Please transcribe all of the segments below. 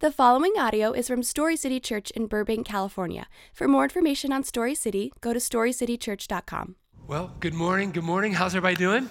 The following audio is from Story City Church in Burbank, California. For more information on Story City, go to storycitychurch.com. Well, good morning. Good morning. How's everybody doing?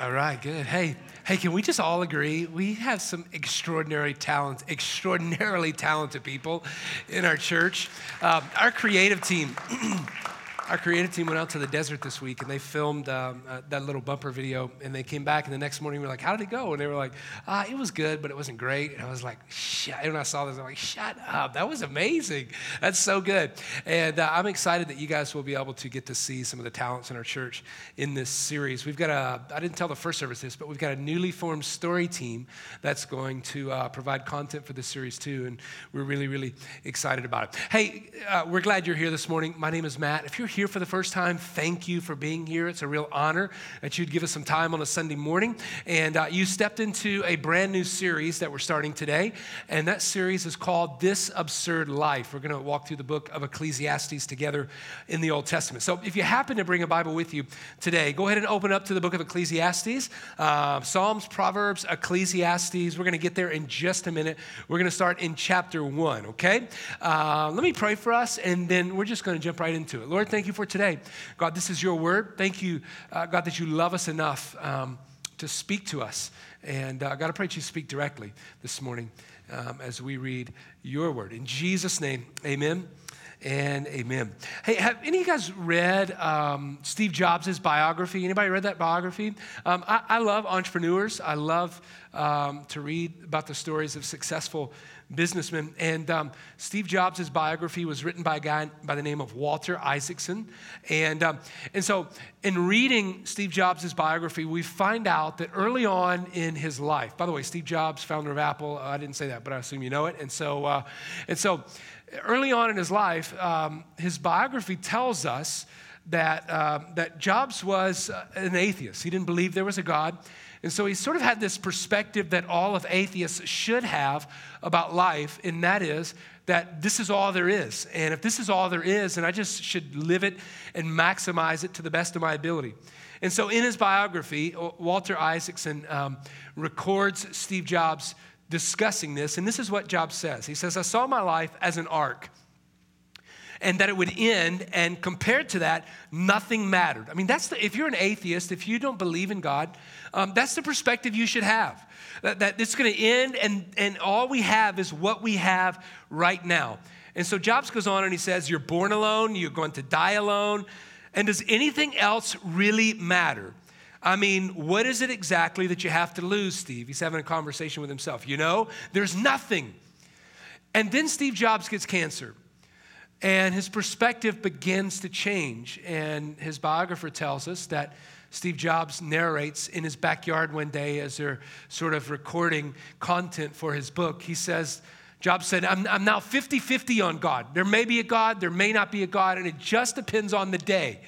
All right, good. Hey, hey, can we just all agree we have some extraordinary talent, extraordinarily talented people in our church? Um, our creative team. our creative team went out to the desert this week and they filmed um, uh, that little bumper video and they came back and the next morning we were like how did it go? And they were like ah, it was good but it wasn't great. And i was like shut and when i saw this i'm like shut up. That was amazing. That's so good. And uh, i'm excited that you guys will be able to get to see some of the talents in our church in this series. We've got a i didn't tell the first service this but we've got a newly formed story team that's going to uh, provide content for this series too and we're really really excited about it. Hey uh, we're glad you're here this morning. My name is matt. If you're here for the first time, thank you for being here. It's a real honor that you'd give us some time on a Sunday morning. And uh, you stepped into a brand new series that we're starting today. And that series is called This Absurd Life. We're going to walk through the book of Ecclesiastes together in the Old Testament. So if you happen to bring a Bible with you today, go ahead and open up to the book of Ecclesiastes, uh, Psalms, Proverbs, Ecclesiastes. We're going to get there in just a minute. We're going to start in chapter one, okay? Uh, let me pray for us, and then we're just going to jump right into it. Lord, thank you for today. God, this is your word. Thank you, uh, God, that you love us enough um, to speak to us. And uh, God, I pray that you speak directly this morning um, as we read your word. In Jesus' name, amen and amen. Hey, have any of you guys read um, Steve Jobs' biography? Anybody read that biography? Um, I, I, love entrepreneurs. I love um, to read about the stories of successful businessman. And um, Steve Jobs' biography was written by a guy by the name of Walter Isaacson. And, um, and so, in reading Steve Jobs' biography, we find out that early on in his life, by the way, Steve Jobs, founder of Apple, uh, I didn't say that, but I assume you know it. And so, uh, and so early on in his life, um, his biography tells us that, uh, that Jobs was uh, an atheist. He didn't believe there was a God. And so he sort of had this perspective that all of atheists should have about life, and that is that this is all there is. And if this is all there is, then I just should live it and maximize it to the best of my ability. And so in his biography, Walter Isaacson um, records Steve Jobs discussing this, and this is what Jobs says. He says, I saw my life as an arc and that it would end and compared to that nothing mattered i mean that's the, if you're an atheist if you don't believe in god um, that's the perspective you should have that, that it's going to end and, and all we have is what we have right now. And so Jobs goes on and he says, You're born alone, you're going to die alone. And does anything else really matter? I mean, what is it exactly that you have to lose, Steve? He's having a conversation with himself. You know, there's nothing. And then Steve Jobs gets cancer. And his perspective begins to change. And his biographer tells us that Steve Jobs narrates in his backyard one day as they're sort of recording content for his book. He says, Jobs said, I'm, I'm now 50 50 on God. There may be a God, there may not be a God, and it just depends on the day.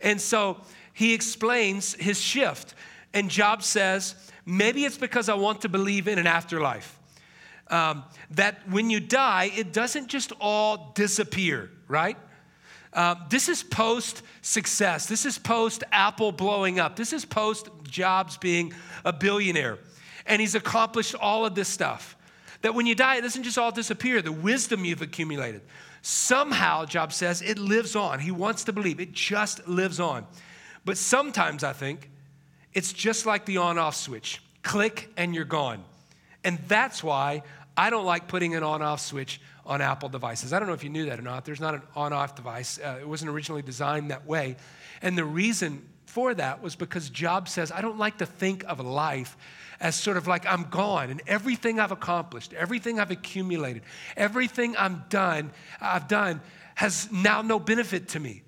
And so he explains his shift. And Jobs says, maybe it's because I want to believe in an afterlife. Um, that when you die, it doesn't just all disappear, right? Uh, this is post success. This is post Apple blowing up. This is post Jobs being a billionaire. And he's accomplished all of this stuff. That when you die, it doesn't just all disappear, the wisdom you've accumulated. Somehow, Jobs says, it lives on. He wants to believe it just lives on. But sometimes I think it's just like the on off switch click and you're gone. And that's why I don't like putting an on off switch on Apple devices. I don't know if you knew that or not. There's not an on off device, uh, it wasn't originally designed that way. And the reason for that was because Jobs says, I don't like to think of life as sort of like I'm gone and everything I've accomplished, everything I've accumulated, everything I'm done, I've done has now no benefit to me.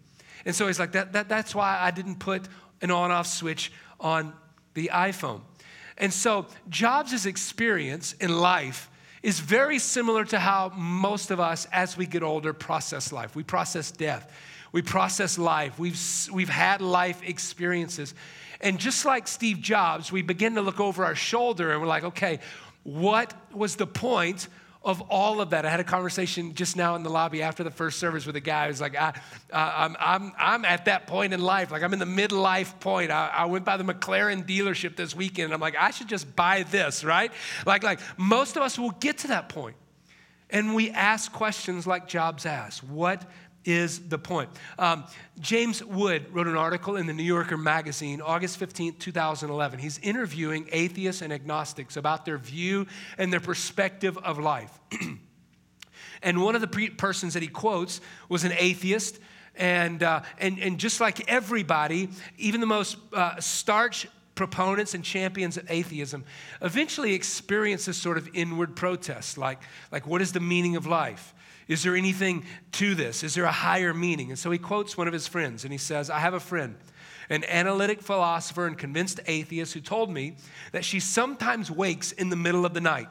And so he's like, that, that, that's why I didn't put an on off switch on the iPhone. And so Jobs' experience in life is very similar to how most of us, as we get older, process life. We process death, we process life, we've, we've had life experiences. And just like Steve Jobs, we begin to look over our shoulder and we're like, okay, what was the point of all of that. I had a conversation just now in the lobby after the first service with a guy who's like, I, am I'm, I'm at that point in life. Like, I'm in the midlife point. I, I went by the McLaren dealership this weekend. And I'm like, I should just buy this, right? Like, like most of us will get to that point. And we ask questions like Jobs asked What is the point. Um, James Wood wrote an article in the New Yorker magazine, August 15, 2011. He's interviewing atheists and agnostics about their view and their perspective of life. and one of the pre- persons that he quotes was an atheist. And, uh, and, and just like everybody, even the most uh, starch proponents and champions of atheism eventually experience this sort of inward protest like, like what is the meaning of life? Is there anything to this? Is there a higher meaning? And so he quotes one of his friends and he says, I have a friend, an analytic philosopher and convinced atheist, who told me that she sometimes wakes in the middle of the night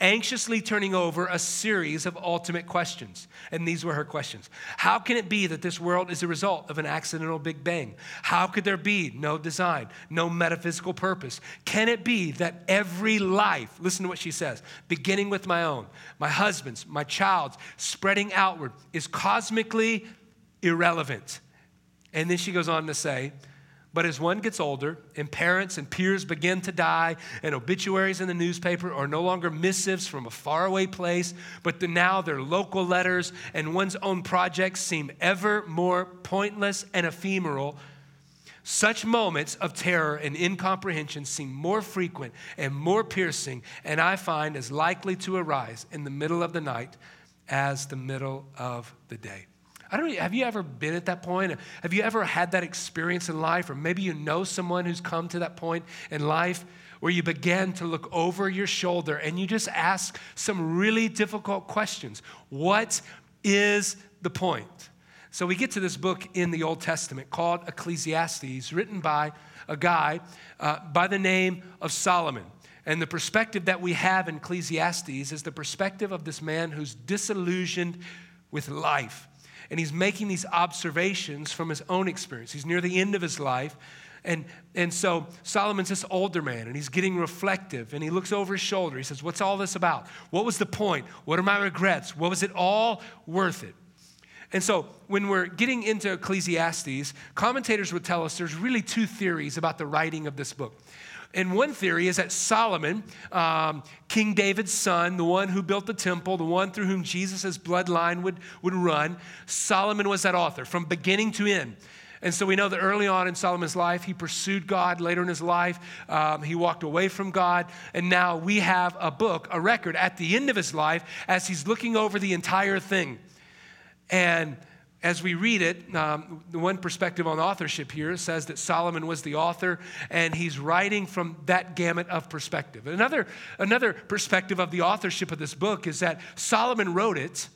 anxiously turning over a series of ultimate questions. And these were her questions How can it be that this world is a result of an accidental Big Bang? How could there be no design, no metaphysical purpose? Can it be that every life, listen to what she says, beginning with my own, my husband's, my child's, spreading outward, is cosmically irrelevant? And then she goes on to say, but as one gets older and parents and peers begin to die, and obituaries in the newspaper are no longer missives from a faraway place, but now they're local letters, and one's own projects seem ever more pointless and ephemeral, such moments of terror and incomprehension seem more frequent and more piercing, and I find as likely to arise in the middle of the night as the middle of the day. I don't have you ever been at that point? Have you ever had that experience in life? Or maybe you know someone who's come to that point in life where you begin to look over your shoulder and you just ask some really difficult questions. What is the point? So we get to this book in the Old Testament called Ecclesiastes, written by a guy uh, by the name of Solomon. And the perspective that we have in Ecclesiastes is the perspective of this man who's disillusioned with life and he's making these observations from his own experience. He's near the end of his life. And, and so Solomon's this older man, and he's getting reflective, and he looks over his shoulder. He says, What's all this about? What was the point? What are my regrets? What was it all worth it? And so, when we're getting into Ecclesiastes, commentators would tell us there's really two theories about the writing of this book. And one theory is that Solomon, um, King David's son, the one who built the temple, the one through whom Jesus' bloodline would, would run, Solomon was that author from beginning to end. And so we know that early on in Solomon's life, he pursued God. Later in his life, um, he walked away from God. And now we have a book, a record at the end of his life as he's looking over the entire thing. And as we read it, um, the one perspective on authorship here says that Solomon was the author and he's writing from that gamut of perspective. Another, another perspective of the authorship of this book is that Solomon wrote it.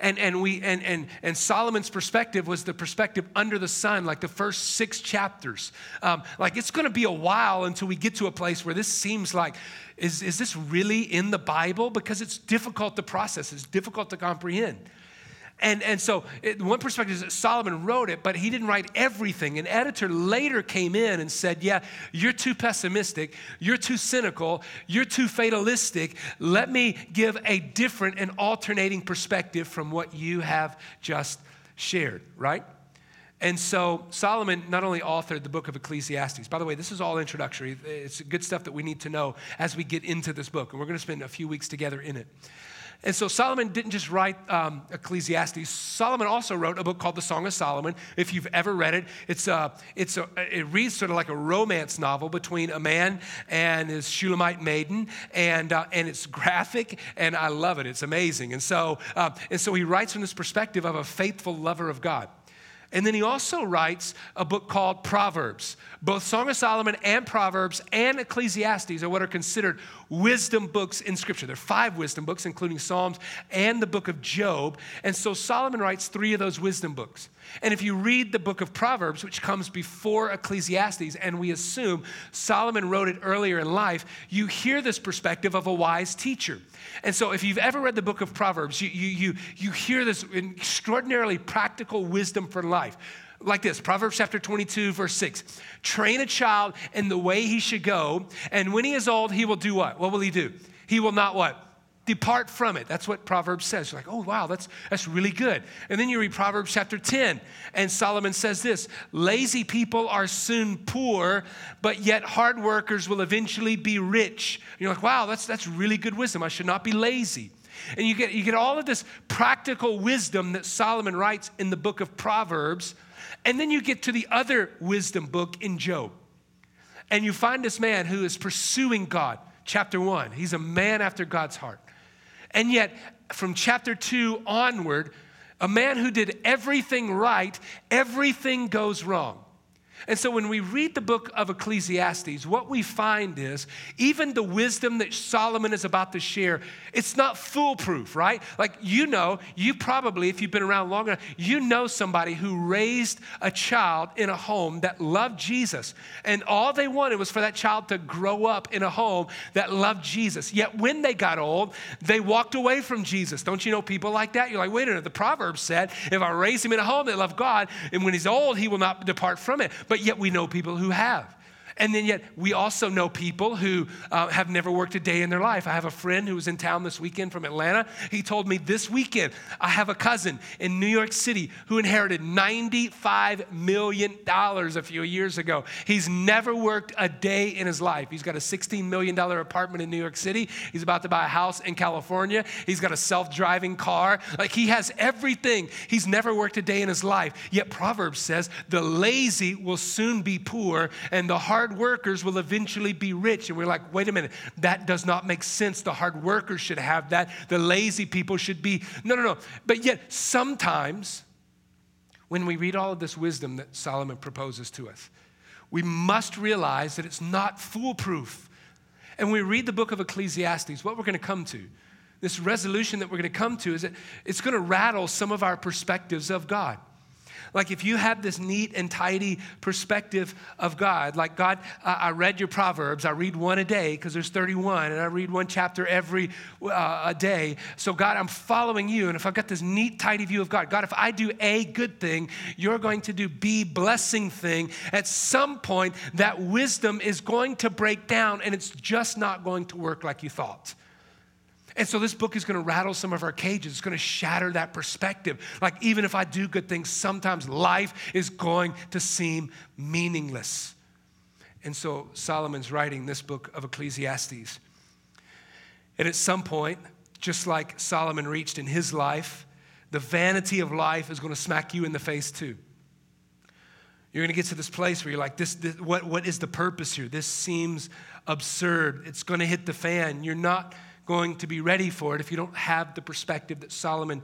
And, and, we, and, and, and Solomon's perspective was the perspective under the sun, like the first six chapters. Um, like it's going to be a while until we get to a place where this seems like, is, is this really in the Bible? Because it's difficult to process, it's difficult to comprehend. And, and so, it, one perspective is that Solomon wrote it, but he didn't write everything. An editor later came in and said, Yeah, you're too pessimistic, you're too cynical, you're too fatalistic. Let me give a different and alternating perspective from what you have just shared, right? And so Solomon not only authored the book of Ecclesiastes, by the way, this is all introductory. It's good stuff that we need to know as we get into this book, and we're going to spend a few weeks together in it. And so Solomon didn't just write um, Ecclesiastes. Solomon also wrote a book called the Song of Solomon. If you've ever read it, it's a, it's a, it reads sort of like a romance novel between a man and his Shulamite maiden, and, uh, and it's graphic, and I love it. It's amazing. And so, uh, and so he writes from this perspective of a faithful lover of God. And then he also writes a book called Proverbs. Both Song of Solomon and Proverbs and Ecclesiastes are what are considered wisdom books in Scripture. There are five wisdom books, including Psalms and the book of Job. And so Solomon writes three of those wisdom books. And if you read the book of Proverbs, which comes before Ecclesiastes, and we assume Solomon wrote it earlier in life, you hear this perspective of a wise teacher. And so if you've ever read the book of Proverbs, you, you, you, you hear this extraordinarily practical wisdom for life like this Proverbs chapter 22, verse 6. Train a child in the way he should go, and when he is old, he will do what? What will he do? He will not what? depart from it. That's what Proverbs says. You're like, oh, wow, that's, that's really good. And then you read Proverbs chapter 10, and Solomon says this Lazy people are soon poor, but yet hard workers will eventually be rich. And you're like, wow, that's, that's really good wisdom. I should not be lazy. And you get, you get all of this practical wisdom that Solomon writes in the book of Proverbs. And then you get to the other wisdom book in Job. And you find this man who is pursuing God, chapter one. He's a man after God's heart. And yet, from chapter two onward, a man who did everything right, everything goes wrong. And so when we read the book of Ecclesiastes, what we find is even the wisdom that Solomon is about to share, it's not foolproof, right? Like you know, you probably, if you've been around long enough, you know somebody who raised a child in a home that loved Jesus. And all they wanted was for that child to grow up in a home that loved Jesus. Yet when they got old, they walked away from Jesus. Don't you know people like that? You're like, wait a minute, the Proverbs said, if I raise him in a home that loved God, and when he's old, he will not depart from it. But yet we know people who have. And then yet, we also know people who uh, have never worked a day in their life. I have a friend who was in town this weekend from Atlanta. He told me this weekend, I have a cousin in New York City who inherited $95 million a few years ago. He's never worked a day in his life. He's got a $16 million apartment in New York City. He's about to buy a house in California. He's got a self driving car. Like he has everything. He's never worked a day in his life. Yet Proverbs says, the lazy will soon be poor and the hard hard workers will eventually be rich. And we're like, wait a minute, that does not make sense. The hard workers should have that. The lazy people should be. No, no, no. But yet, sometimes when we read all of this wisdom that Solomon proposes to us, we must realize that it's not foolproof. And when we read the book of Ecclesiastes, what we're going to come to, this resolution that we're going to come to, is that it's going to rattle some of our perspectives of God. Like if you have this neat and tidy perspective of God, like God, uh, I read your Proverbs, I read one a day because there's 31, and I read one chapter every uh, a day. So God, I'm following you, and if I've got this neat, tidy view of God, God, if I do a good thing, you're going to do B blessing thing. At some point, that wisdom is going to break down, and it's just not going to work like you thought. And so this book is going to rattle some of our cages. It's going to shatter that perspective. Like, even if I do good things, sometimes life is going to seem meaningless. And so Solomon's writing this book of Ecclesiastes. And at some point, just like Solomon reached in his life, the vanity of life is going to smack you in the face too. You're going to get to this place where you're like, this, this what, what is the purpose here? This seems absurd. It's going to hit the fan. You're not going to be ready for it if you don't have the perspective that Solomon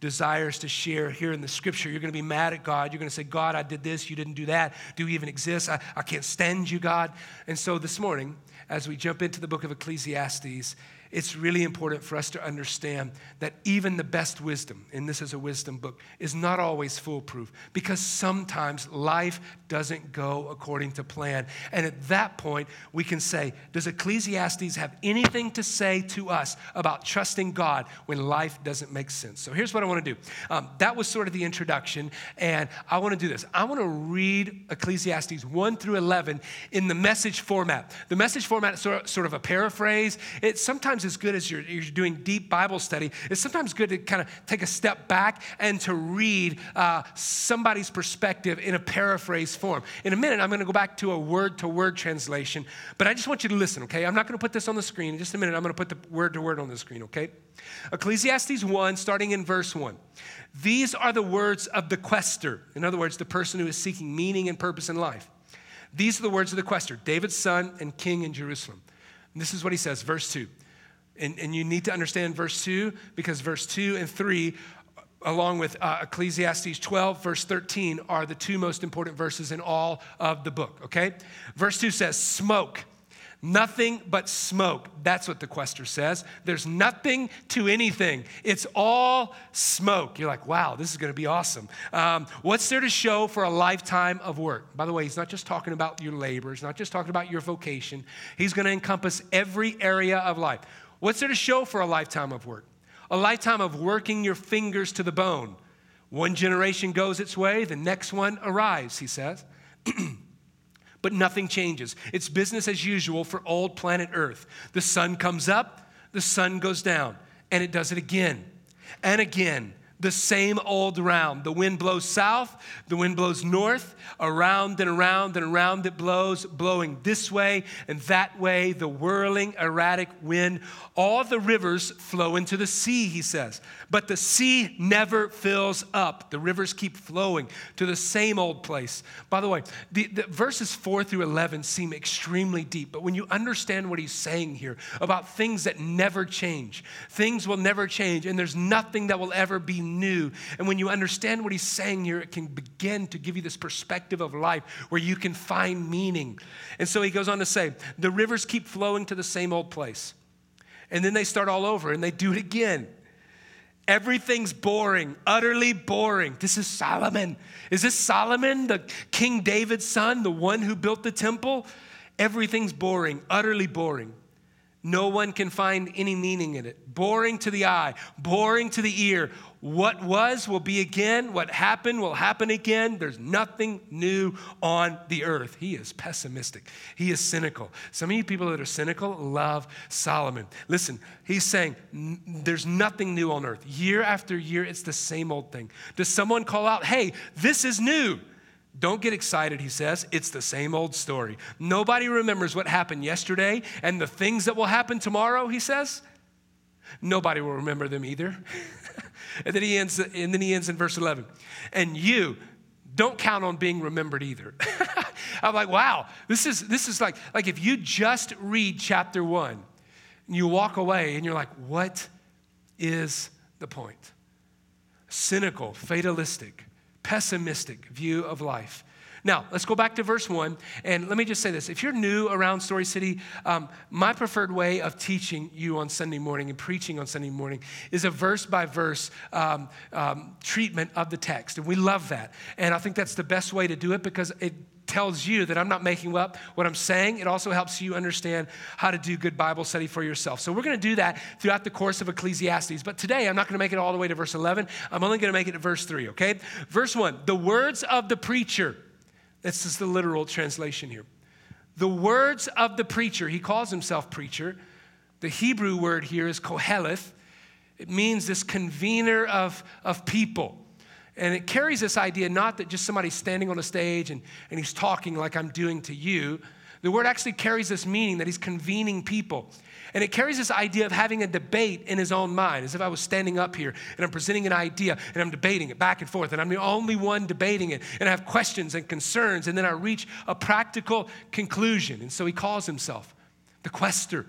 desires to share here in the scripture. You're going to be mad at God. You're going to say, God, I did this, you didn't do that. Do you even exist? I, I can't stand you, God. And so this morning, as we jump into the book of Ecclesiastes, it's really important for us to understand that even the best wisdom, and this is a wisdom book, is not always foolproof because sometimes life doesn't go according to plan. And at that point, we can say, Does Ecclesiastes have anything to say to us about trusting God when life doesn't make sense? So here's what I want to do. Um, that was sort of the introduction, and I want to do this. I want to read Ecclesiastes 1 through 11 in the message format. The message format is sort of, a paraphrase. It's sometimes as good as you're, you're doing deep Bible study, it's sometimes good to kind of take a step back and to read uh, somebody's perspective in a paraphrase form. In a minute, I'm going to go back to a word to word translation, but I just want you to listen, okay? I'm not going to put this on the screen. In just a minute, I'm going to put the word to word on the screen, okay? Ecclesiastes 1, starting in verse 1. These are the words of the quester. In other words, the person who is seeking meaning and purpose in life. These are the words of the quester, David's son and king in Jerusalem. And this is what he says, verse 2. And, and you need to understand verse 2 because verse 2 and 3, along with uh, Ecclesiastes 12, verse 13, are the two most important verses in all of the book, okay? Verse 2 says, Smoke. Nothing but smoke. That's what the quester says. There's nothing to anything. It's all smoke. You're like, wow, this is going to be awesome. Um, what's there to show for a lifetime of work? By the way, he's not just talking about your labor, he's not just talking about your vocation. He's going to encompass every area of life. What's there to show for a lifetime of work? A lifetime of working your fingers to the bone. One generation goes its way, the next one arrives, he says. but nothing changes. It's business as usual for old planet Earth. The sun comes up, the sun goes down. and it does it again and again the same old round. The wind blows south, the wind blows north, around and around and around it blows, blowing this way and that way, the whirling, erratic wind. All the rivers flow into the sea, he says. But the sea never fills up. The rivers keep flowing to the same old place. By the way, the, the verses 4 through 11 seem extremely deep, but when you understand what he's saying here about things that never change, things will never change, and there's nothing that will ever be new. And when you understand what he's saying here, it can begin to give you this perspective of life where you can find meaning. And so he goes on to say, the rivers keep flowing to the same old place. And then they start all over and they do it again. Everything's boring, utterly boring. This is Solomon. Is this Solomon, the King David's son, the one who built the temple? Everything's boring, utterly boring. No one can find any meaning in it. Boring to the eye, boring to the ear. What was will be again. What happened will happen again. There's nothing new on the earth. He is pessimistic. He is cynical. Some of you people that are cynical love Solomon. Listen, he's saying there's nothing new on earth. Year after year, it's the same old thing. Does someone call out, hey, this is new? Don't get excited, he says. It's the same old story. Nobody remembers what happened yesterday and the things that will happen tomorrow, he says. Nobody will remember them either. And then he ends, and then he ends in verse 11. And you, don't count on being remembered either. I'm like, wow, this is this is like like if you just read chapter one, and you walk away and you're like, what is the point? Cynical, fatalistic, pessimistic view of life. Now, let's go back to verse one. And let me just say this if you're new around Story City, um, my preferred way of teaching you on Sunday morning and preaching on Sunday morning is a verse by verse treatment of the text. And we love that. And I think that's the best way to do it because it tells you that I'm not making up what I'm saying. It also helps you understand how to do good Bible study for yourself. So we're going to do that throughout the course of Ecclesiastes. But today I'm not going to make it all the way to verse 11. I'm only going to make it to verse 3, okay? Verse 1 The words of the preacher this is the literal translation here. The words of the preacher, he calls himself preacher. The Hebrew word here is koheleth. It means this convener of, of people. And it carries this idea not that just somebody's standing on a stage and, and he's talking like I'm doing to you. The word actually carries this meaning that he's convening people. And it carries this idea of having a debate in his own mind, as if I was standing up here and I'm presenting an idea and I'm debating it back and forth, and I'm the only one debating it, and I have questions and concerns, and then I reach a practical conclusion. And so he calls himself the quester,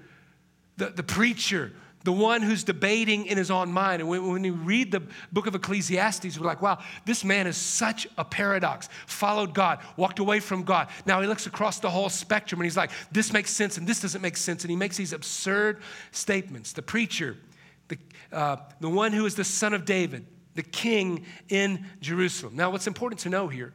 the, the preacher, the one who's debating in his own mind. And when, when you read the book of Ecclesiastes, we're like, wow, this man is such a paradox. Followed God, walked away from God. Now he looks across the whole spectrum and he's like, this makes sense and this doesn't make sense. And he makes these absurd statements. The preacher, the, uh, the one who is the son of David, the king in Jerusalem. Now, what's important to know here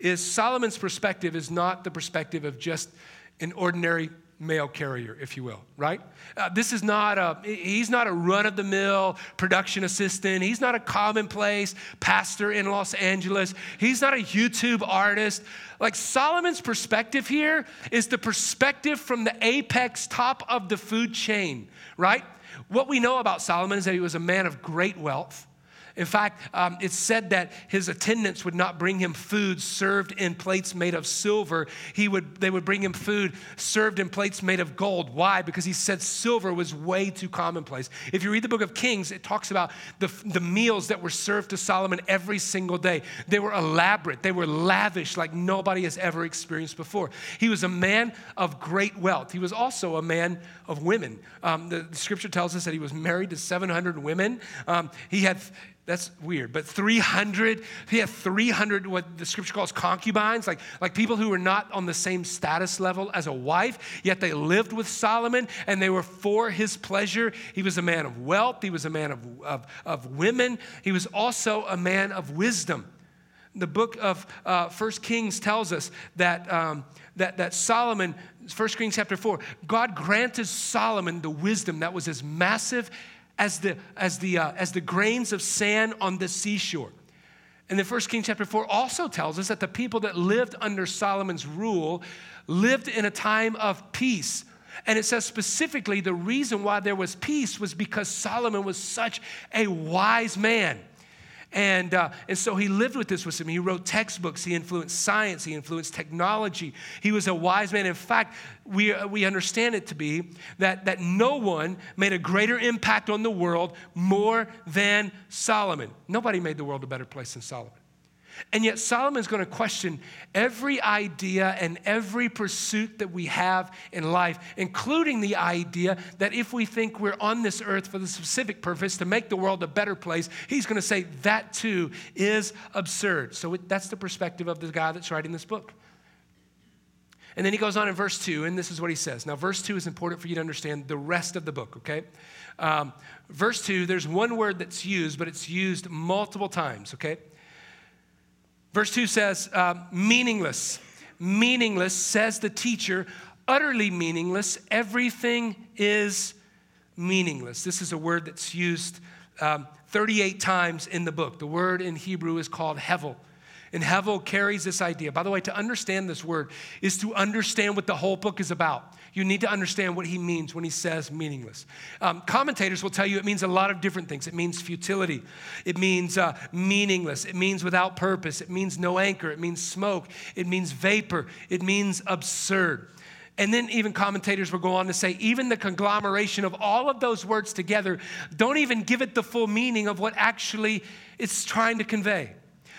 is Solomon's perspective is not the perspective of just an ordinary mail carrier, if you will, right? Uh, this is not a, he's not a run of the mill production assistant. He's not a commonplace pastor in Los Angeles. He's not a YouTube artist. Like Solomon's perspective here is the perspective from the apex top of the food chain, right? What we know about Solomon is that he was a man of great wealth. In fact, um, it's said that his attendants would not bring him food served in plates made of silver. He would, they would bring him food served in plates made of gold. Why? Because he said silver was way too commonplace. If you read the book of Kings, it talks about the, the meals that were served to Solomon every single day. They were elaborate, they were lavish like nobody has ever experienced before. He was a man of great wealth. He was also a man of women. Um, the, the, scripture tells us that he was married to 700 women. Um, he had that's weird. But 300, he had 300, what the scripture calls concubines, like, like people who were not on the same status level as a wife, yet they lived with Solomon and they were for his pleasure. He was a man of wealth, he was a man of, of, of women, he was also a man of wisdom. The book of uh, First Kings tells us that, um, that, that Solomon, First Kings chapter 4, God granted Solomon the wisdom that was as massive as the, as the, uh, as the grains of sand on the seashore. And then 1 Kings chapter 4 also tells us that the people that lived under Solomon's rule lived in a time of peace. And it says specifically the reason why there was peace was because Solomon was such a wise man. And, uh, and so he lived with this him. He wrote textbooks. He influenced science. He influenced technology. He was a wise man. In fact, we, uh, we understand it to be that, that no one made a greater impact on the world more than Solomon. Nobody made the world a better place than Solomon. And yet, Solomon's going to question every idea and every pursuit that we have in life, including the idea that if we think we're on this earth for the specific purpose to make the world a better place, he's going to say that too is absurd. So, that's the perspective of the guy that's writing this book. And then he goes on in verse 2, and this is what he says. Now, verse 2 is important for you to understand the rest of the book, okay? Um, verse 2, there's one word that's used, but it's used multiple times, okay? Verse 2 says, uh, meaningless. Meaningless, says the teacher, utterly meaningless. Everything is meaningless. This is a word that's used um, 38 times in the book. The word in Hebrew is called hevel. And hevel carries this idea. By the way, to understand this word is to understand what the whole book is about. You need to understand what he means when he says meaningless. Um, commentators will tell you it means a lot of different things. It means futility, it means uh, meaningless, it means without purpose, it means no anchor, it means smoke, it means vapor, it means absurd. And then even commentators will go on to say, even the conglomeration of all of those words together don't even give it the full meaning of what actually it's trying to convey.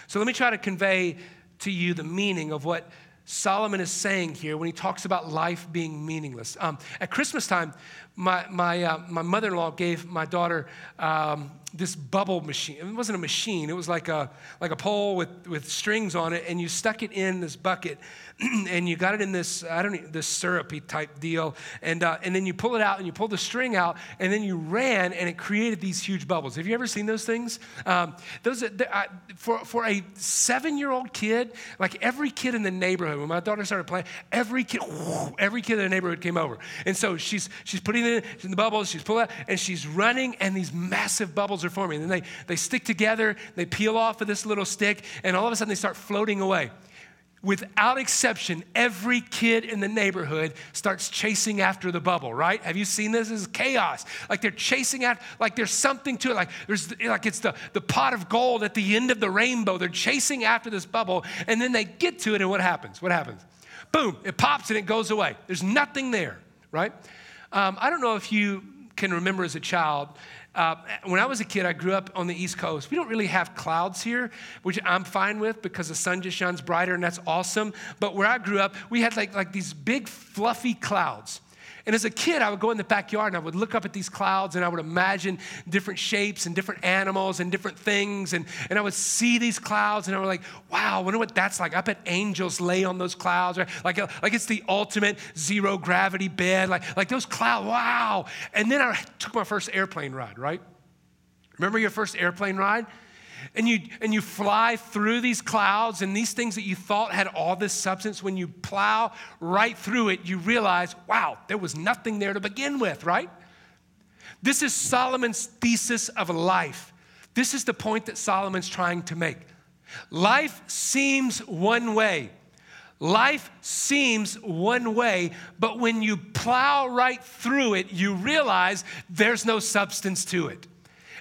So let me try to convey to you the meaning of what Solomon is saying here when he talks about life being meaningless. Um, at Christmas time, my, my, uh, my mother in law gave my daughter um, this bubble machine. It wasn't a machine, it was like a, like a pole with, with strings on it, and you stuck it in this bucket, and you got it in this, I don't know, this syrupy type deal, and, uh, and then you pull it out, and you pull the string out, and then you ran, and it created these huge bubbles. Have you ever seen those things? Um, those uh, for, for a seven year old kid, like every kid in the neighborhood, when my daughter started playing, every kid, every kid in the neighborhood came over. And so she's, she's putting it in the bubbles, she's pulling it, and she's running, and these massive bubbles are forming. And then they, they stick together, they peel off of this little stick, and all of a sudden they start floating away. Without exception, every kid in the neighborhood starts chasing after the bubble, right? Have you seen this? This is chaos. Like they're chasing after, like there's something to it. Like there's like it's the, the pot of gold at the end of the rainbow. They're chasing after this bubble, and then they get to it, and what happens? What happens? Boom, it pops and it goes away. There's nothing there, right? Um, I don't know if you can remember as a child uh, when I was a kid, I grew up on the East Coast. We don't really have clouds here, which I'm fine with because the sun just shines brighter and that's awesome. But where I grew up, we had like, like these big fluffy clouds. And as a kid, I would go in the backyard and I would look up at these clouds and I would imagine different shapes and different animals and different things. And, and I would see these clouds and I was like, wow, I wonder what that's like. I bet angels lay on those clouds. Right? Like, like it's the ultimate zero gravity bed. Like, like those clouds, wow. And then I took my first airplane ride, right? Remember your first airplane ride? And you and you fly through these clouds and these things that you thought had all this substance when you plow right through it you realize wow there was nothing there to begin with right? This is solomon's thesis of life. This is the point that solomon's trying to make. Life seems one way. Life seems one way, but when you plow right through it, you realize there's no substance to it.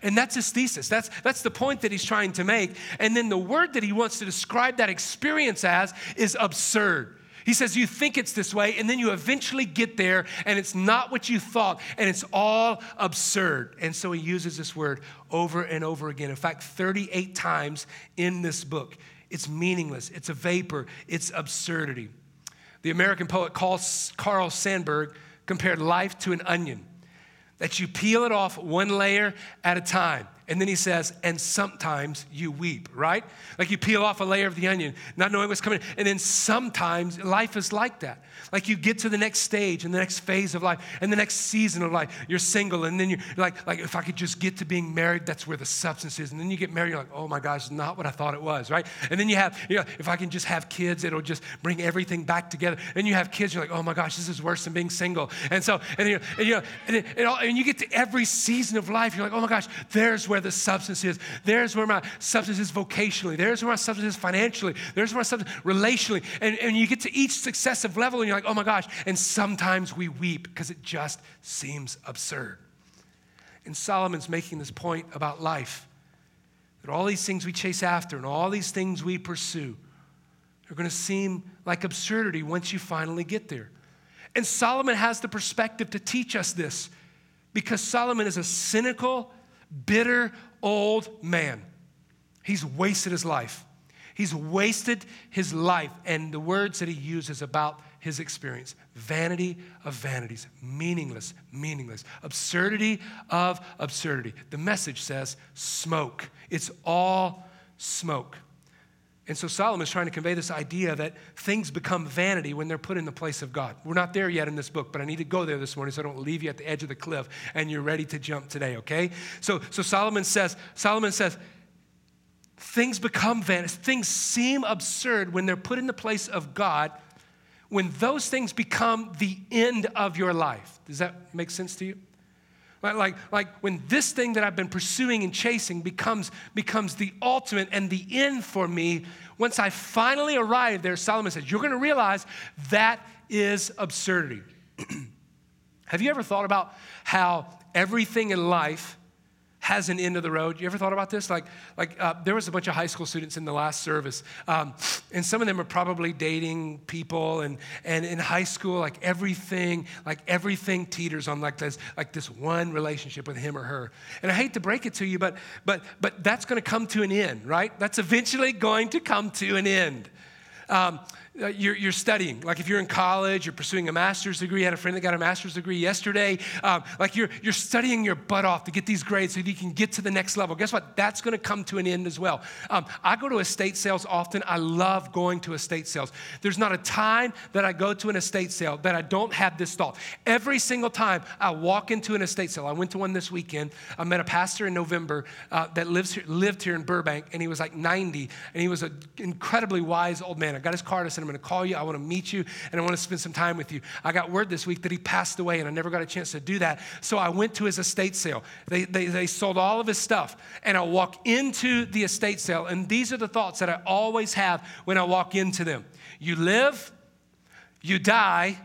And that's his thesis. That's, that's the point that he's trying to make. And then the word that he wants to describe that experience as is absurd. He says, You think it's this way, and then you eventually get there, and it's not what you thought, and it's all absurd. And so he uses this word over and over again. In fact, 38 times in this book. It's meaningless, it's a vapor, it's absurdity. The American poet Carl Sandburg compared life to an onion that you peel it off one layer at a time. And then he says, and sometimes you weep, right? Like you peel off a layer of the onion, not knowing what's coming. And then sometimes life is like that. Like you get to the next stage and the next phase of life and the next season of life. You're single, and then you're like, like if I could just get to being married, that's where the substance is. And then you get married, you're like, oh my gosh, not what I thought it was, right? And then you have, you know, if I can just have kids, it'll just bring everything back together. And you have kids, you're like, oh my gosh, this is worse than being single. And so, and you know, and, you know, and, it, all, and you get to every season of life, you're like, oh my gosh, there's where where the substance is. There's where my substance is vocationally. There's where my substance is financially. There's where my substance relationally. And, and you get to each successive level and you're like, oh my gosh. And sometimes we weep because it just seems absurd. And Solomon's making this point about life that all these things we chase after and all these things we pursue are going to seem like absurdity once you finally get there. And Solomon has the perspective to teach us this because Solomon is a cynical, bitter, old man. He's wasted his life. He's wasted his life. And the words that he uses about his experience vanity of vanities, meaningless, meaningless, absurdity of absurdity. The message says smoke. It's all smoke. And so Solomon is trying to convey this idea that things become vanity when they're put in the place of God. We're not there yet in this book, but I need to go there this morning so I don't leave you at the edge of the cliff and you're ready to jump today, okay? So, so Solomon says, Solomon says, things become vanity. Things seem absurd when they're put in the place of God, when those things become the end of your life. Does that make sense to you? Like, like, when this thing that I've been pursuing and chasing becomes, becomes the ultimate and the end for me, once I finally arrive there, Solomon says, You're going to realize that is absurdity. Have you ever thought about how everything in life has an end of the road. You ever thought about this? Like, like uh, there was a bunch of high school students in the last service, um, and some of them are probably dating people, and, and in high school, like everything, like everything teeters on like this, like this one relationship with him or her. And I hate to break it to you, but but but that's going to come to an end, right? That's eventually going to come to an end. Um, uh, you're, you're, studying. Like if you're in college, you're pursuing a master's degree. I had a friend that got a master's degree yesterday. Um, like you're, you're studying your butt off to get these grades so that you can get to the next level. Guess what? That's going to come to an end as well. Um, I go to estate sales often. I love going to estate sales. There's not a time that I go to an estate sale that I don't have this thought. Every single time I walk into an estate sale, I went to one this weekend. I met a pastor in November uh, that lives here, lived here in Burbank, and he was like 90, and he was an incredibly wise old man. I got his card. I I'm going to call you. I want to meet you, and I want to spend some time with you. I got word this week that he passed away, and I never got a chance to do that. So I went to his estate sale. They, they, they sold all of his stuff, and I walk into the estate sale, and these are the thoughts that I always have when I walk into them. You live, you die,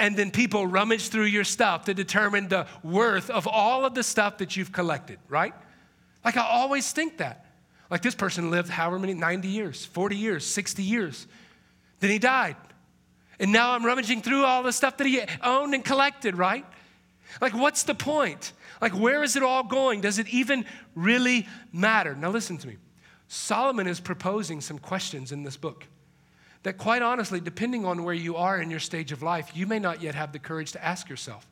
and then people rummage through your stuff to determine the worth of all of the stuff that you've collected, right? Like I always think that. Like this person lived however many, 90 years, 40 years, 60 years. Then he died. And now I'm rummaging through all the stuff that he owned and collected, right? Like, what's the point? Like, where is it all going? Does it even really matter? Now, listen to me. Solomon is proposing some questions in this book that, quite honestly, depending on where you are in your stage of life, you may not yet have the courage to ask yourself.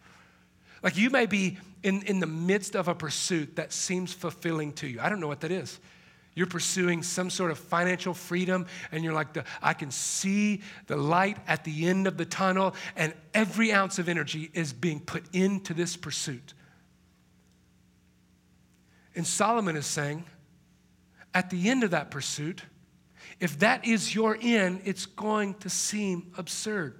Like, you may be in, in the midst of a pursuit that seems fulfilling to you. I don't know what that is. You're pursuing some sort of financial freedom, and you're like, the, I can see the light at the end of the tunnel, and every ounce of energy is being put into this pursuit. And Solomon is saying, at the end of that pursuit, if that is your end, it's going to seem absurd.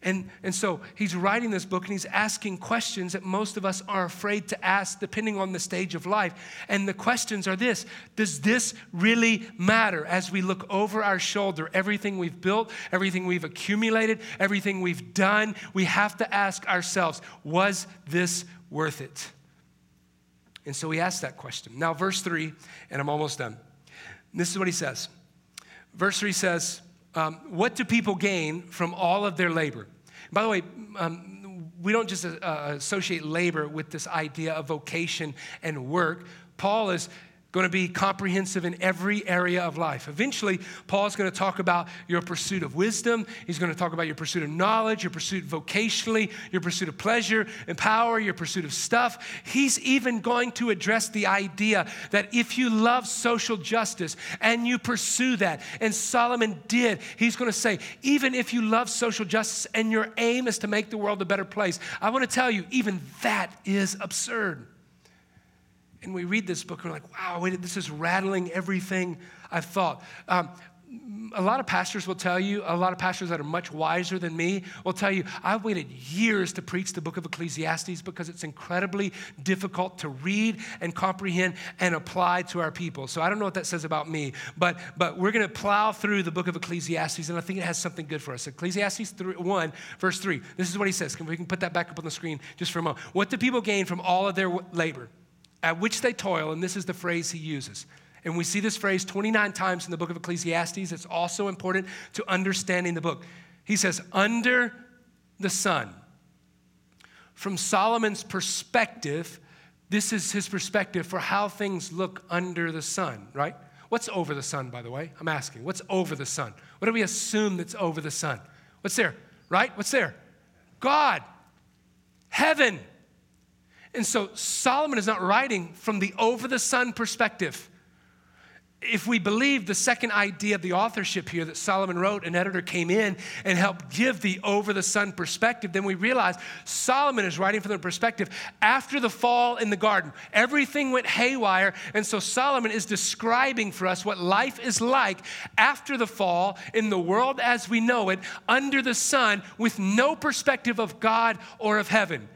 And, and so he's writing this book and he's asking questions that most of us are afraid to ask depending on the stage of life. And the questions are this Does this really matter as we look over our shoulder? Everything we've built, everything we've accumulated, everything we've done, we have to ask ourselves, Was this worth it? And so he asks that question. Now, verse three, and I'm almost done. This is what he says. Verse three says, um, what do people gain from all of their labor? By the way, um, we don't just uh, associate labor with this idea of vocation and work. Paul is going to be comprehensive in every area of life. Eventually, Paul's going to talk about your pursuit of wisdom. He's going to talk about your pursuit of knowledge, your pursuit vocationally, your pursuit of pleasure and power, your pursuit of stuff. He's even going to address the idea that if you love social justice and you pursue that, and Solomon did, he's going to say, even if you love social justice and your aim is to make the world a better place, I want to tell you, even that is absurd. And we read this book and we're like, wow, wait, this is rattling everything I've thought. Um, a lot of pastors will tell you, a lot of pastors that are much wiser than me will tell you, I waited years to preach the book of Ecclesiastes because it's incredibly difficult to read and comprehend and apply to our people. So I don't know what that says about me, but, but we're going to plow through the book of Ecclesiastes, and I think it has something good for us. Ecclesiastes 3, 1, verse 3. This is what he says. Can we can put that back up on the screen just for a moment. What do people gain from all of their labor, at which they toil? And this is the phrase he uses. And we see this phrase 29 times in the book of Ecclesiastes. It's also important to understanding the book. He says, under the sun. From Solomon's perspective, this is his perspective for how things look under the sun, right? What's over the sun, by the way? I'm asking. What's over the sun? What do we assume that's over the sun? What's there, right? What's there? God, heaven. And so Solomon is not writing from the over the sun perspective if we believe the second idea of the authorship here that Solomon wrote, an editor came in and helped give the over the sun perspective, then we realize Solomon is writing from the perspective after the fall in the garden. Everything went haywire, and so Solomon is describing for us what life is like after the fall in the world as we know it, under the sun, with no perspective of God or of heaven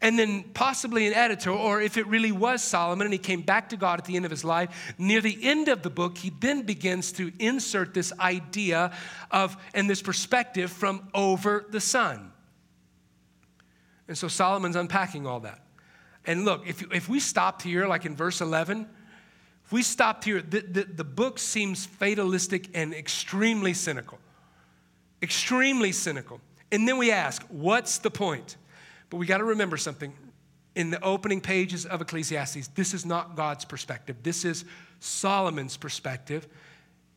and then possibly an editor, or if it really was Solomon and he came back to God at the end of his life, near the end of the book, he then begins to insert this idea of and this perspective from over the sun. And so Solomon's unpacking all that. And look, if, if we stopped here, like in verse 11, if we stopped here, the, the, the book seems fatalistic and extremely cynical. Extremely cynical. And then we ask, what's the point? But we got to remember something. In the opening pages of Ecclesiastes, this is not God's perspective. This is Solomon's perspective.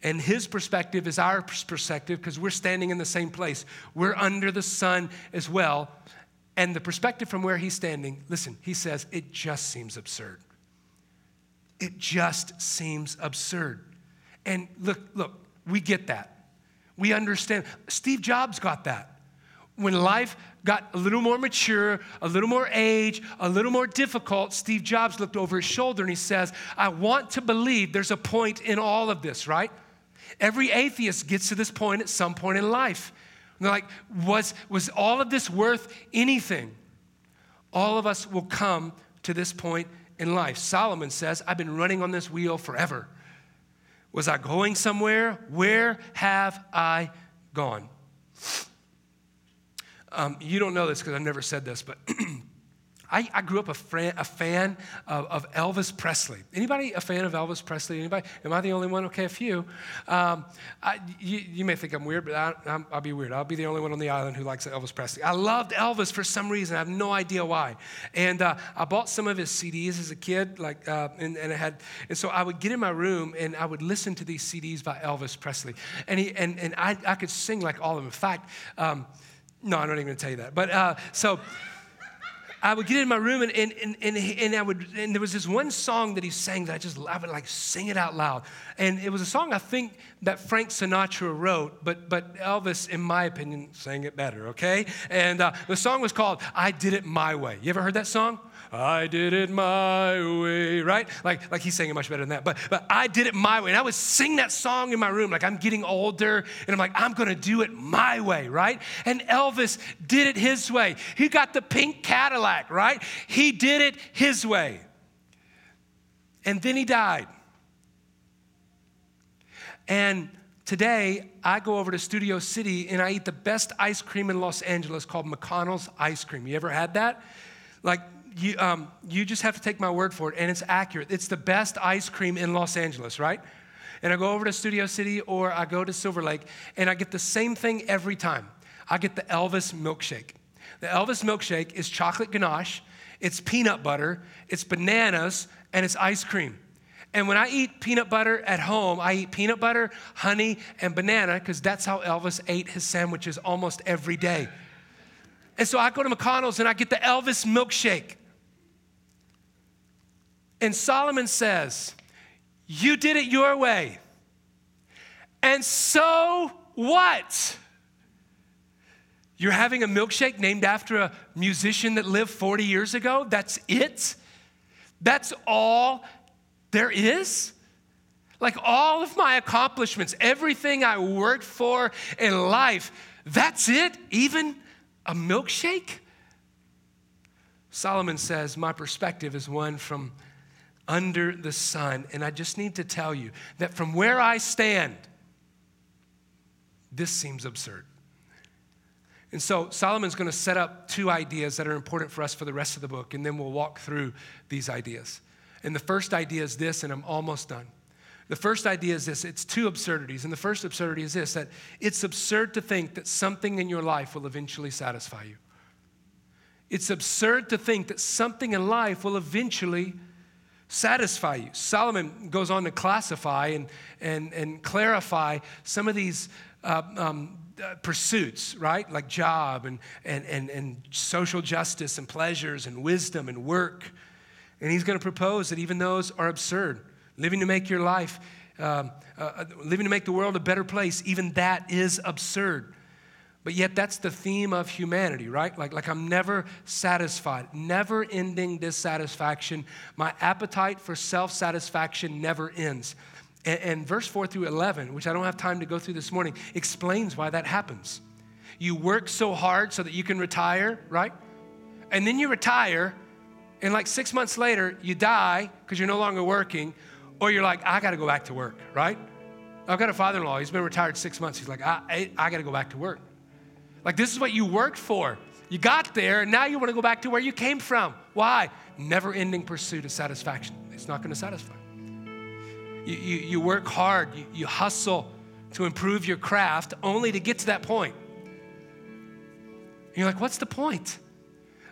And his perspective is our perspective because we're standing in the same place. We're under the sun as well. And the perspective from where he's standing, listen, he says, it just seems absurd. It just seems absurd. And look, look, we get that. We understand. Steve Jobs got that when life got a little more mature, a little more age, a little more difficult, Steve Jobs looked over his shoulder and he says, I want to believe there's a point in all of this, right? Every atheist gets to this point at some point in life. And they're like, was, was all of this worth anything? All of us will come to this point in life. Solomon says, I've been running on this wheel forever. Was I going somewhere? Where have I gone? Um, you don't know this because I've never said this, but I, I, grew up a, fran, a fan of, of, Elvis Presley. Anybody a fan of Elvis Presley? Anybody? Am I the only one? Okay, a few. Um, I, you, you, may think I'm weird, but I, will be weird. I'll be the only one on the island who likes Elvis Presley. I loved Elvis for some reason. I have no idea why. And uh, I bought some of his CDs as a kid, like, uh, and, and I had, and so I would get in my room and I would listen to these CDs by Elvis Presley, and he, and, and I, I could sing like all of them. In fact. Um, no, I'm not even to tell you that. But uh, so I would get in my room and, and, and, and, and I would, and there was this one song that he sang that I just, I would like sing it out loud. And it was a song I think that Frank Sinatra wrote, but, but Elvis, in my opinion, sang it better, okay? And uh, the song was called I Did It My Way. You ever heard that song? I did it my way, right? Like, like he's it much better than that. But, but I did it my way. And I would sing that song in my room, like I'm getting older, and I'm like, I'm gonna do it my way, right? And Elvis did it his way. He got the pink Cadillac, right? He did it his way. And then he died. And today, I go over to Studio City and I eat the best ice cream in Los Angeles called McConnell's Ice Cream. You ever had that? Like, you, um, you just have to take my word for it, and it's accurate. It's the best ice cream in Los Angeles, right? And I go over to Studio City or I go to Silver Lake, and I get the same thing every time. I get the Elvis milkshake. The Elvis milkshake is chocolate ganache, it's peanut butter, it's bananas, and it's ice cream. And when I eat peanut butter at home, I eat peanut butter, honey, and banana because that's how Elvis ate his sandwiches almost every day. And so I go to McConnell's and I get the Elvis milkshake. And Solomon says, You did it your way. And so what? You're having a milkshake named after a musician that lived 40 years ago? That's it? That's all there is? Like all of my accomplishments, everything I worked for in life, that's it? Even a milkshake? Solomon says, My perspective is one from under the sun. And I just need to tell you that from where I stand, this seems absurd. And so Solomon's going to set up two ideas that are important for us for the rest of the book, and then we'll walk through these ideas. And the first idea is this, and I'm almost done. The first idea is this it's two absurdities. And the first absurdity is this that it's absurd to think that something in your life will eventually satisfy you. It's absurd to think that something in life will eventually satisfy you. Solomon goes on to classify and, and, and clarify some of these uh, um, uh, pursuits, right? Like job and, and, and, and social justice and pleasures and wisdom and work. And he's going to propose that even those are absurd. Living to make your life, um, uh, uh, living to make the world a better place, even that is absurd. But yet, that's the theme of humanity, right? Like, like I'm never satisfied, never ending dissatisfaction. My appetite for self satisfaction never ends. And, and, verse 4 through 11, which I don't have time to go through this morning, explains why that happens. You work so hard so that you can retire, right? And then you retire, and like six months later, you die because you're no longer working, or you're like, I got to go back to work, right? I've got a father in law, he's been retired six months. He's like, I, I, I got to go back to work. Like, this is what you worked for. You got there, and now you want to go back to where you came from. Why? Never ending pursuit of satisfaction. It's not going to satisfy. You, you, you work hard, you, you hustle to improve your craft only to get to that point. And you're like, what's the point?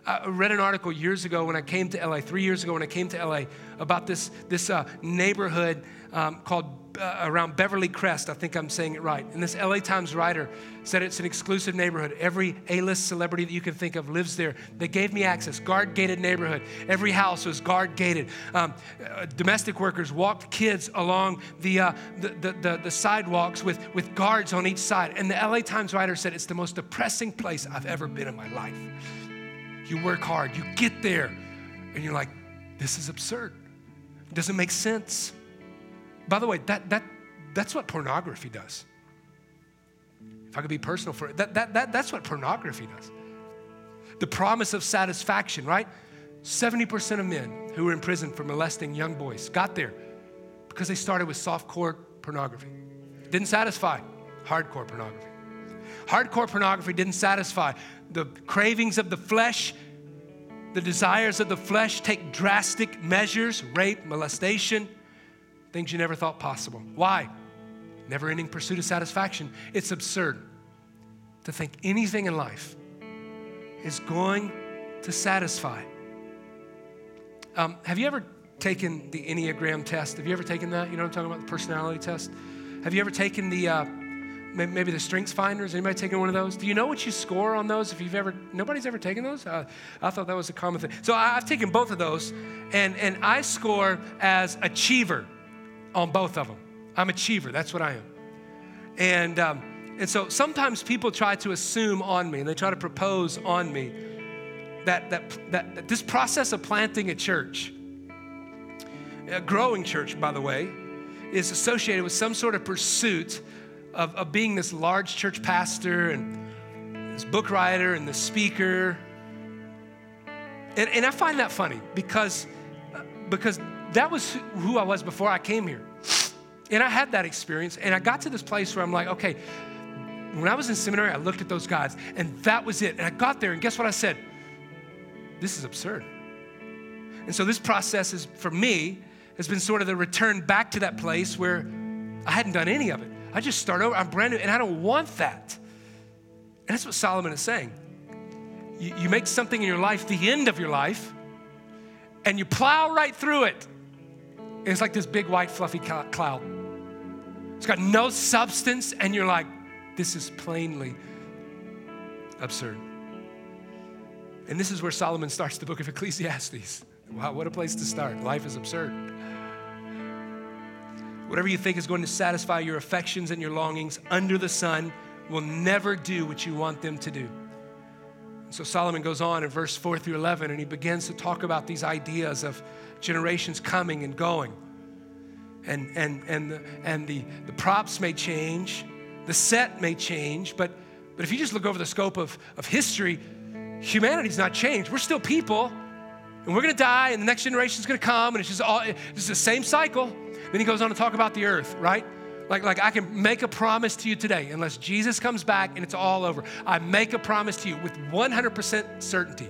I read an article years ago when I came to LA, three years ago when I came to LA, about this, this uh, neighborhood um, called uh, around Beverly Crest. I think I'm saying it right. And this LA Times writer said it's an exclusive neighborhood. Every A list celebrity that you can think of lives there. They gave me access, guard gated neighborhood. Every house was guard gated. Um, uh, domestic workers walked kids along the, uh, the, the, the, the sidewalks with, with guards on each side. And the LA Times writer said it's the most depressing place I've ever been in my life. You work hard, you get there, and you're like, this is absurd. It doesn't make sense. By the way, that, that, that's what pornography does. If I could be personal for it, that, that, that, that's what pornography does. The promise of satisfaction, right? 70% of men who were in prison for molesting young boys got there because they started with soft-core pornography. Didn't satisfy hardcore pornography. Hardcore pornography didn't satisfy the cravings of the flesh, the desires of the flesh take drastic measures rape, molestation, things you never thought possible. Why? Never ending pursuit of satisfaction. It's absurd to think anything in life is going to satisfy. Um, have you ever taken the Enneagram test? Have you ever taken that? You know what I'm talking about? The personality test? Have you ever taken the, uh, maybe the strengths finders? Anybody taken one of those? Do you know what you score on those? If you've ever, nobody's ever taken those? Uh, I thought that was a common thing. So I've taken both of those, and, and I score as achiever on both of them. I'm achiever, that's what I am. And, um, and so sometimes people try to assume on me and they try to propose on me that, that, that, that this process of planting a church, a growing church, by the way, is associated with some sort of pursuit of, of being this large church pastor and this book writer and the speaker. And, and I find that funny because, because that was who I was before I came here. And I had that experience, and I got to this place where I'm like, okay, when I was in seminary, I looked at those guys, and that was it. And I got there, and guess what I said? This is absurd. And so this process is, for me, has been sort of the return back to that place where I hadn't done any of it. I just start over, I'm brand new, and I don't want that. And that's what Solomon is saying. You, you make something in your life the end of your life, and you plow right through it. It's like this big white fluffy cloud. It's got no substance, and you're like, this is plainly absurd. And this is where Solomon starts the book of Ecclesiastes. Wow, what a place to start. Life is absurd. Whatever you think is going to satisfy your affections and your longings under the sun will never do what you want them to do. So Solomon goes on in verse 4 through 11 and he begins to talk about these ideas of generations coming and going. and, and, and, the, and the, the props may change, the set may change, but, but if you just look over the scope of, of history, humanity's not changed. We're still people, and we're gonna die, and the next generation's gonna come, and it's just all, it's the same cycle. Then he goes on to talk about the earth, right? Like, like I can make a promise to you today, unless Jesus comes back and it's all over. I make a promise to you with 100% certainty.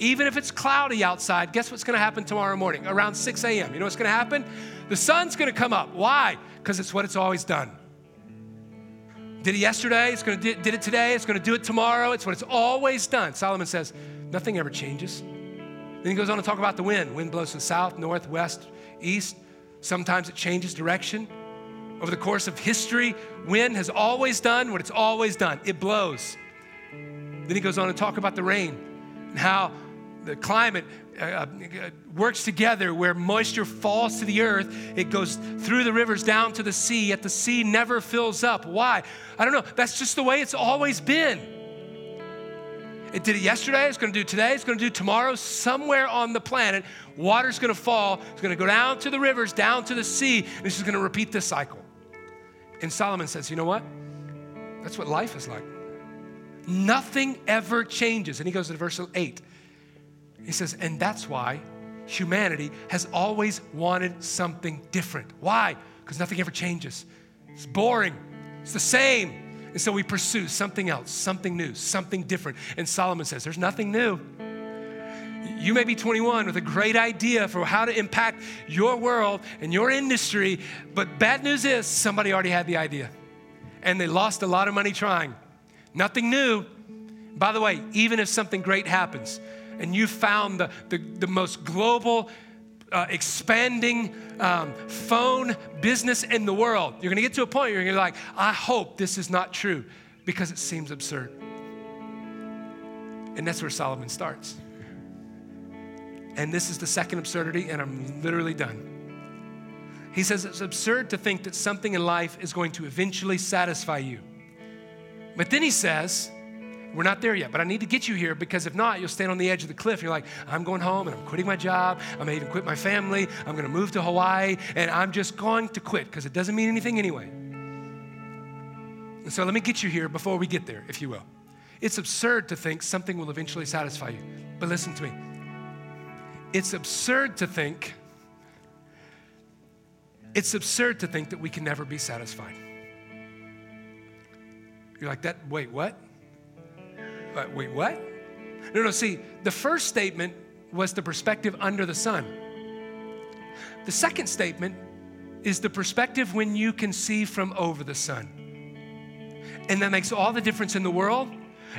Even if it's cloudy outside, guess what's gonna happen tomorrow morning around 6 a.m.? You know what's gonna happen? The sun's gonna come up. Why? Because it's what it's always done. Did it yesterday, it's gonna did it today, it's gonna do it tomorrow, it's what it's always done. Solomon says, nothing ever changes. Then he goes on to talk about the wind. Wind blows from south, north, west, east. Sometimes it changes direction. Over the course of history, wind has always done what it's always done it blows. Then he goes on to talk about the rain and how the climate uh, uh, works together where moisture falls to the earth. It goes through the rivers down to the sea, yet the sea never fills up. Why? I don't know. That's just the way it's always been. It did it yesterday, it's gonna do today, it's gonna do tomorrow. Somewhere on the planet, water's gonna fall, it's gonna go down to the rivers, down to the sea, and it's just gonna repeat this cycle. And Solomon says, you know what? That's what life is like. Nothing ever changes. And he goes to verse 8. He says, and that's why humanity has always wanted something different. Why? Because nothing ever changes. It's boring, it's the same. And so we pursue something else, something new, something different. And Solomon says, There's nothing new. You may be 21 with a great idea for how to impact your world and your industry, but bad news is somebody already had the idea and they lost a lot of money trying. Nothing new. By the way, even if something great happens, and you found the, the, the most global, uh, expanding um, phone business in the world, you're gonna get to a point where you're gonna be like, I hope this is not true because it seems absurd. And that's where Solomon starts. And this is the second absurdity, and I'm literally done. He says it's absurd to think that something in life is going to eventually satisfy you. But then he says, we're not there yet, but I need to get you here because if not, you'll stand on the edge of the cliff. You're like, I'm going home and I'm quitting my job. I may even quit my family. I'm going to move to Hawaii and I'm just going to quit because it doesn't mean anything anyway. And so let me get you here before we get there, if you will. It's absurd to think something will eventually satisfy you. But listen to me. It's absurd to think, it's absurd to think that we can never be satisfied. You're like, that, wait, what? Wait, what? No, no, see, the first statement was the perspective under the sun. The second statement is the perspective when you can see from over the sun. And that makes all the difference in the world.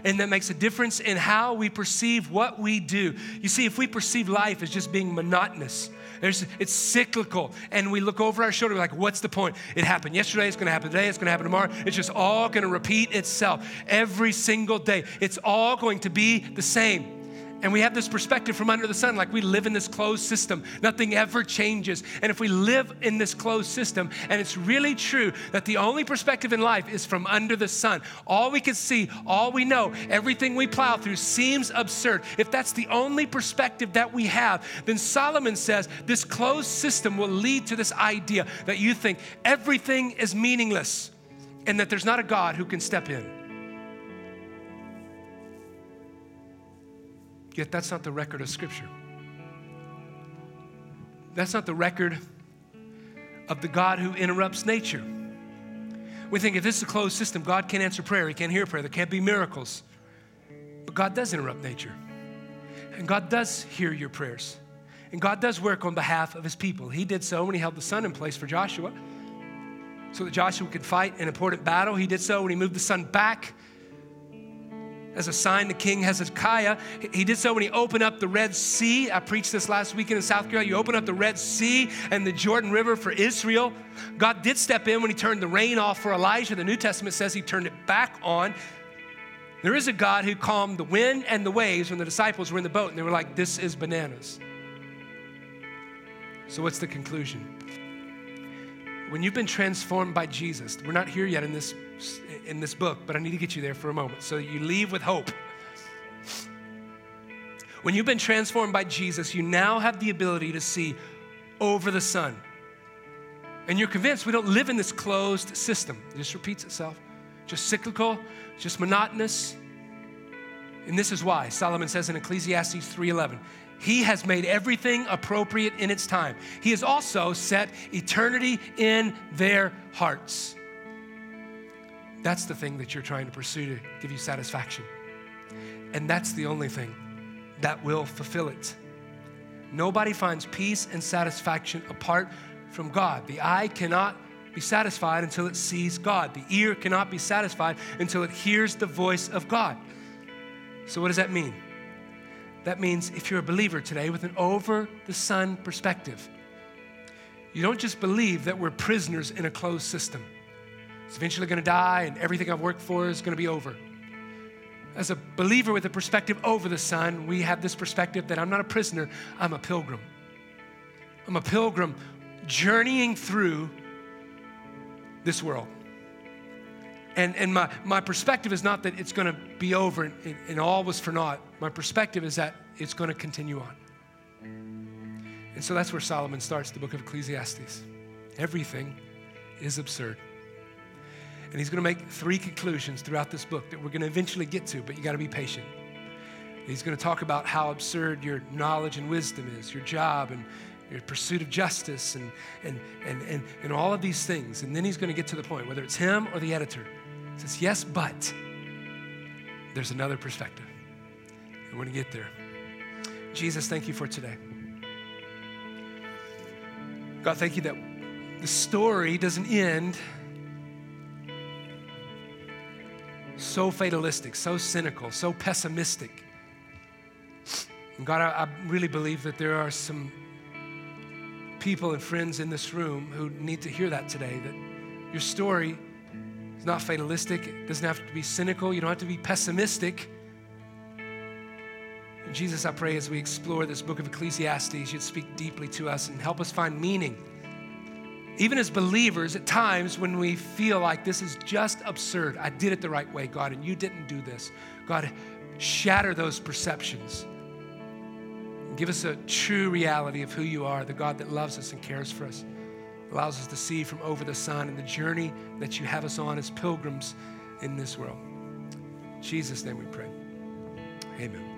And that makes a difference in how we perceive what we do. You see, if we perceive life as just being monotonous, it's cyclical. And we look over our shoulder, like, what's the point? It happened yesterday, it's gonna happen today, it's gonna happen tomorrow. It's just all gonna repeat itself every single day. It's all going to be the same. And we have this perspective from under the sun, like we live in this closed system. Nothing ever changes. And if we live in this closed system, and it's really true that the only perspective in life is from under the sun, all we can see, all we know, everything we plow through seems absurd. If that's the only perspective that we have, then Solomon says this closed system will lead to this idea that you think everything is meaningless and that there's not a God who can step in. Yet that's not the record of Scripture. That's not the record of the God who interrupts nature. We think if this is a closed system, God can't answer prayer, He can't hear prayer, there can't be miracles. But God does interrupt nature. And God does hear your prayers. And God does work on behalf of His people. He did so when He held the sun in place for Joshua so that Joshua could fight an important battle. He did so when He moved the sun back as a sign to King Hezekiah. He did so when he opened up the Red Sea. I preached this last weekend in South Carolina. You open up the Red Sea and the Jordan River for Israel. God did step in when he turned the rain off for Elijah. The New Testament says he turned it back on. There is a God who calmed the wind and the waves when the disciples were in the boat and they were like, This is bananas. So, what's the conclusion? When you've been transformed by Jesus, we're not here yet in this in this book, but I need to get you there for a moment so you leave with hope. When you've been transformed by Jesus, you now have the ability to see over the sun. And you're convinced we don't live in this closed system. It just repeats itself, just cyclical, just monotonous. And this is why Solomon says in Ecclesiastes 3:11, he has made everything appropriate in its time. He has also set eternity in their hearts. That's the thing that you're trying to pursue to give you satisfaction. And that's the only thing that will fulfill it. Nobody finds peace and satisfaction apart from God. The eye cannot be satisfied until it sees God. The ear cannot be satisfied until it hears the voice of God. So, what does that mean? That means if you're a believer today with an over the sun perspective, you don't just believe that we're prisoners in a closed system. It's eventually going to die and everything I've worked for is going to be over. As a believer with a perspective over the sun, we have this perspective that I'm not a prisoner, I'm a pilgrim. I'm a pilgrim journeying through this world. And, and my, my perspective is not that it's going to be over and, and all was for naught. My perspective is that it's going to continue on. And so that's where Solomon starts the book of Ecclesiastes. Everything is absurd. And he's going to make three conclusions throughout this book that we're going to eventually get to, but you got to be patient. He's going to talk about how absurd your knowledge and wisdom is, your job and your pursuit of justice and, and, and, and, and all of these things. And then he's going to get to the point, whether it's him or the editor, he says, Yes, but there's another perspective. We're going to get there. Jesus, thank you for today. God, thank you that the story doesn't end so fatalistic, so cynical, so pessimistic. And God, I, I, really believe that there are some people and friends in this room who need to hear that today that your story is not fatalistic, it doesn't have to be cynical, you don't have to be pessimistic. Jesus, I pray as we explore this book of Ecclesiastes, you'd speak deeply to us and help us find meaning even as believers, at times when we feel like this is just absurd, I did it the right way, God, and you didn't do this. God, shatter those perceptions. Give us a true reality of who you are, the God that loves us and cares for us, allows us to see from over the sun and the journey that you have us on as pilgrims in this world. In Jesus' name we pray. Amen.